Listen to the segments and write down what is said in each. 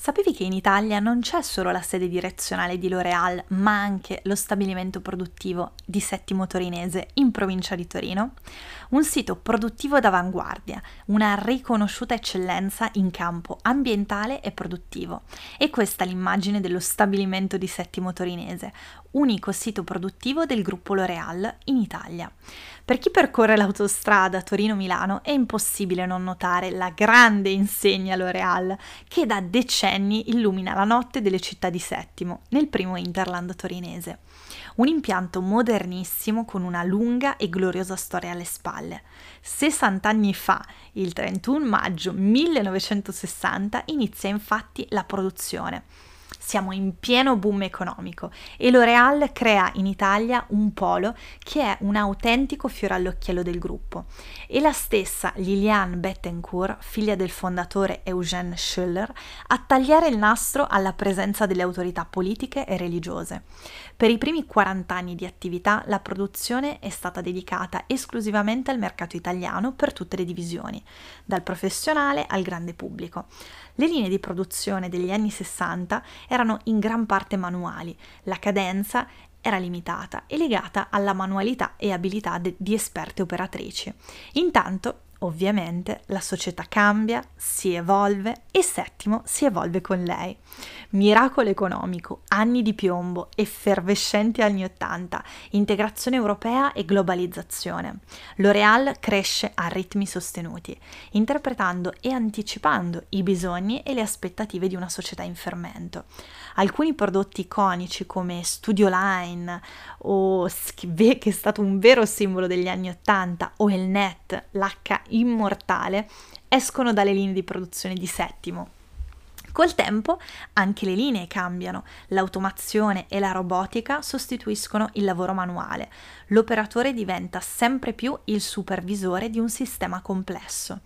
Sapevi che in Italia non c'è solo la sede direzionale di L'Oreal, ma anche lo stabilimento produttivo di Settimo Torinese in provincia di Torino? Un sito produttivo d'avanguardia, una riconosciuta eccellenza in campo ambientale e produttivo. E questa è l'immagine dello stabilimento di Settimo Torinese, unico sito produttivo del gruppo L'Oreal in Italia. Per chi percorre l'autostrada Torino-Milano è impossibile non notare la grande insegna L'Oreal che da decenni illumina la notte delle città di Settimo, nel primo Interland torinese. Un impianto modernissimo con una lunga e gloriosa storia alle spalle. 60 anni fa, il 31 maggio 1960, inizia infatti la produzione siamo in pieno boom economico e L'Oreal crea in Italia un polo che è un autentico fiore all'occhiello del gruppo. E la stessa Liliane Bettencourt, figlia del fondatore Eugène Schuller, a tagliare il nastro alla presenza delle autorità politiche e religiose. Per i primi 40 anni di attività la produzione è stata dedicata esclusivamente al mercato italiano per tutte le divisioni, dal professionale al grande pubblico. Le linee di produzione degli anni 60 erano in gran parte manuali, la cadenza era limitata e legata alla manualità e abilità de- di esperte operatrici. Intanto Ovviamente la società cambia, si evolve e Settimo si evolve con lei. Miracolo economico, anni di piombo, effervescenti anni Ottanta, integrazione europea e globalizzazione. L'Oreal cresce a ritmi sostenuti, interpretando e anticipando i bisogni e le aspettative di una società in fermento. Alcuni prodotti iconici come Studio Line o che è stato un vero simbolo degli anni Ottanta o il NET, l'H immortale, escono dalle linee di produzione di Settimo. Col tempo anche le linee cambiano, l'automazione e la robotica sostituiscono il lavoro manuale, l'operatore diventa sempre più il supervisore di un sistema complesso.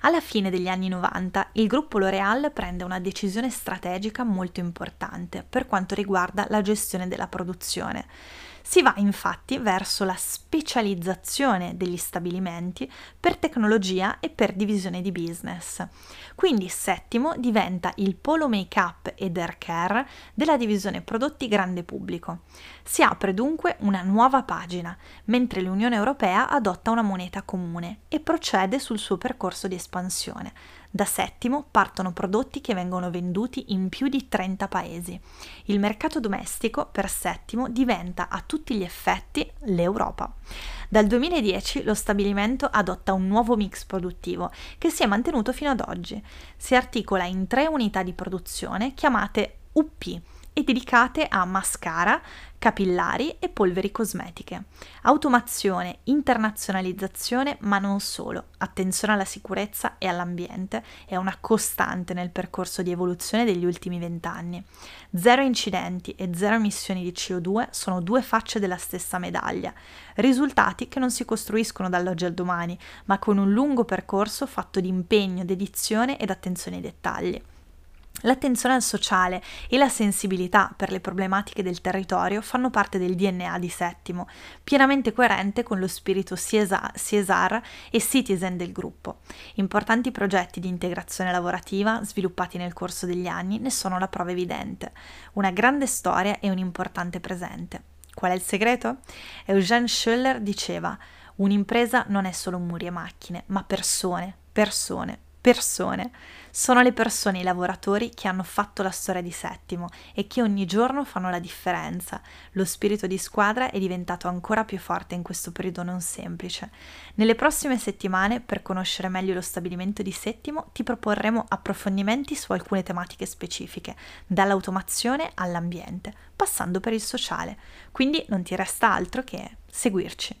Alla fine degli anni 90 il gruppo L'Oréal prende una decisione strategica molto importante per quanto riguarda la gestione della produzione. Si va infatti verso la specializzazione degli stabilimenti per tecnologia e per divisione di business. Quindi Settimo diventa il polo make-up ed hair care della divisione prodotti grande pubblico. Si apre dunque una nuova pagina, mentre l'Unione Europea adotta una moneta comune e procede sul suo percorso di espansione da Settimo partono prodotti che vengono venduti in più di 30 paesi. Il mercato domestico per Settimo diventa a tutti gli effetti l'Europa. Dal 2010 lo stabilimento adotta un nuovo mix produttivo che si è mantenuto fino ad oggi. Si articola in tre unità di produzione chiamate UP e dedicate a mascara, capillari e polveri cosmetiche. Automazione, internazionalizzazione, ma non solo. Attenzione alla sicurezza e all'ambiente è una costante nel percorso di evoluzione degli ultimi vent'anni. Zero incidenti e zero emissioni di CO2 sono due facce della stessa medaglia, risultati che non si costruiscono dall'oggi al domani, ma con un lungo percorso fatto di impegno, dedizione ed attenzione ai dettagli. L'attenzione al sociale e la sensibilità per le problematiche del territorio fanno parte del DNA di Settimo, pienamente coerente con lo spirito CSR e citizen del gruppo. Importanti progetti di integrazione lavorativa sviluppati nel corso degli anni ne sono la prova evidente. Una grande storia e un importante presente. Qual è il segreto? Eugène Schuller diceva: Un'impresa non è solo muri e macchine, ma persone, persone, persone. Sono le persone, i lavoratori che hanno fatto la storia di Settimo e che ogni giorno fanno la differenza. Lo spirito di squadra è diventato ancora più forte in questo periodo non semplice. Nelle prossime settimane, per conoscere meglio lo stabilimento di Settimo, ti proporremo approfondimenti su alcune tematiche specifiche, dall'automazione all'ambiente, passando per il sociale. Quindi non ti resta altro che seguirci.